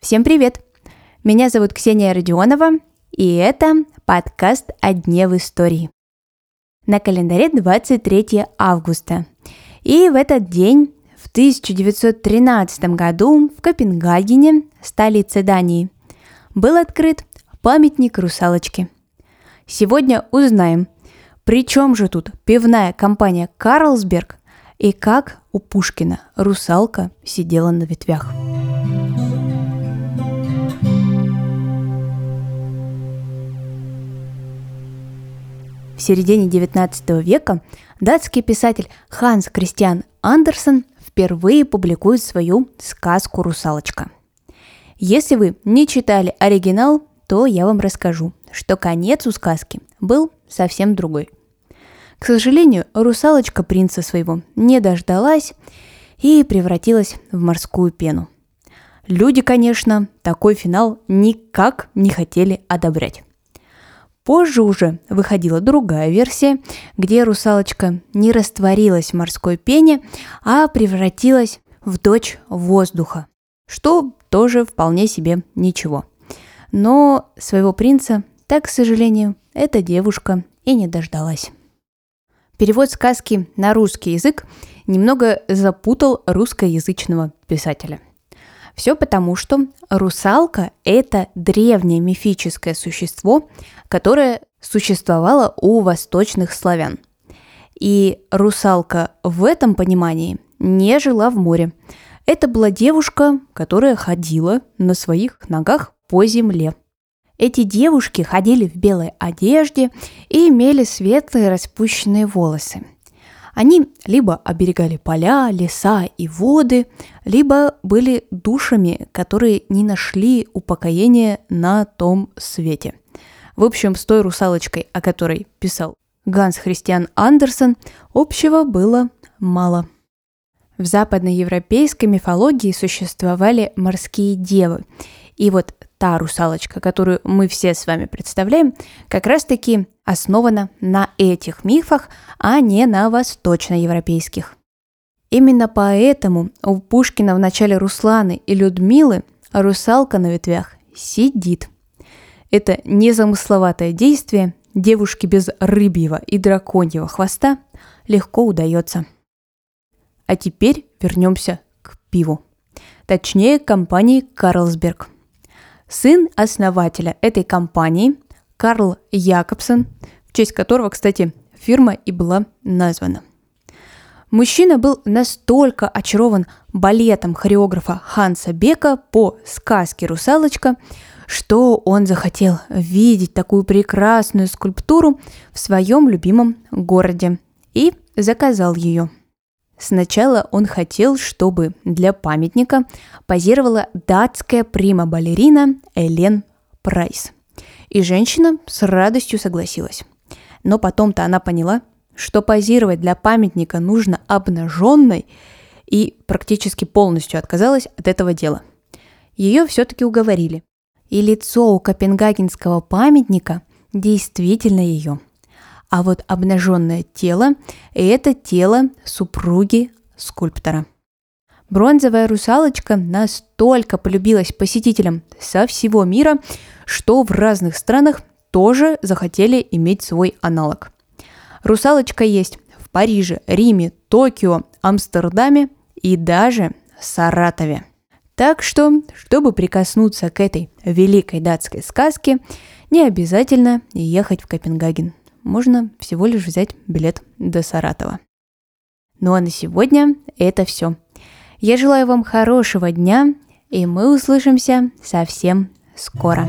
Всем привет! Меня зовут Ксения Родионова, и это подкаст «О дне в истории». На календаре 23 августа. И в этот день, в 1913 году, в Копенгагене, столице Дании, был открыт памятник русалочке. Сегодня узнаем, при чем же тут пивная компания «Карлсберг» и как у Пушкина русалка сидела на ветвях. В середине XIX века датский писатель Ханс Кристиан Андерсон впервые публикует свою сказку «Русалочка». Если вы не читали оригинал, то я вам расскажу, что конец у сказки был совсем другой. К сожалению, русалочка принца своего не дождалась и превратилась в морскую пену. Люди, конечно, такой финал никак не хотели одобрять. Позже уже выходила другая версия, где русалочка не растворилась в морской пене, а превратилась в дочь воздуха, что тоже вполне себе ничего. Но своего принца, так, к сожалению, эта девушка и не дождалась. Перевод сказки на русский язык немного запутал русскоязычного писателя. Все потому, что русалка – это древнее мифическое существо, которое существовало у восточных славян. И русалка в этом понимании не жила в море. Это была девушка, которая ходила на своих ногах по земле. Эти девушки ходили в белой одежде и имели светлые распущенные волосы – они либо оберегали поля, леса и воды, либо были душами, которые не нашли упокоения на том свете. В общем, с той русалочкой, о которой писал Ганс Христиан Андерсон, общего было мало. В западноевропейской мифологии существовали морские девы. И вот та русалочка, которую мы все с вами представляем, как раз-таки основана на этих мифах, а не на восточноевропейских. Именно поэтому у Пушкина в начале Русланы и Людмилы русалка на ветвях сидит. Это незамысловатое действие девушке без рыбьего и драконьего хвоста легко удается. А теперь вернемся к пиву. Точнее, к компании «Карлсберг». Сын основателя этой компании, Карл Якобсон, в честь которого, кстати, фирма и была названа. Мужчина был настолько очарован балетом хореографа Ханса Бека по сказке «Русалочка», что он захотел видеть такую прекрасную скульптуру в своем любимом городе и заказал ее. Сначала он хотел, чтобы для памятника позировала датская прима-балерина Элен Прайс. И женщина с радостью согласилась. Но потом-то она поняла, что позировать для памятника нужно обнаженной и практически полностью отказалась от этого дела. Ее все-таки уговорили. И лицо у копенгагенского памятника действительно ее. А вот обнаженное тело – это тело супруги скульптора. Бронзовая русалочка настолько полюбилась посетителям со всего мира, что в разных странах тоже захотели иметь свой аналог. Русалочка есть в Париже, Риме, Токио, Амстердаме и даже Саратове. Так что, чтобы прикоснуться к этой великой датской сказке, не обязательно ехать в Копенгаген. Можно всего лишь взять билет до Саратова. Ну а на сегодня это все. Я желаю вам хорошего дня, и мы услышимся совсем скоро.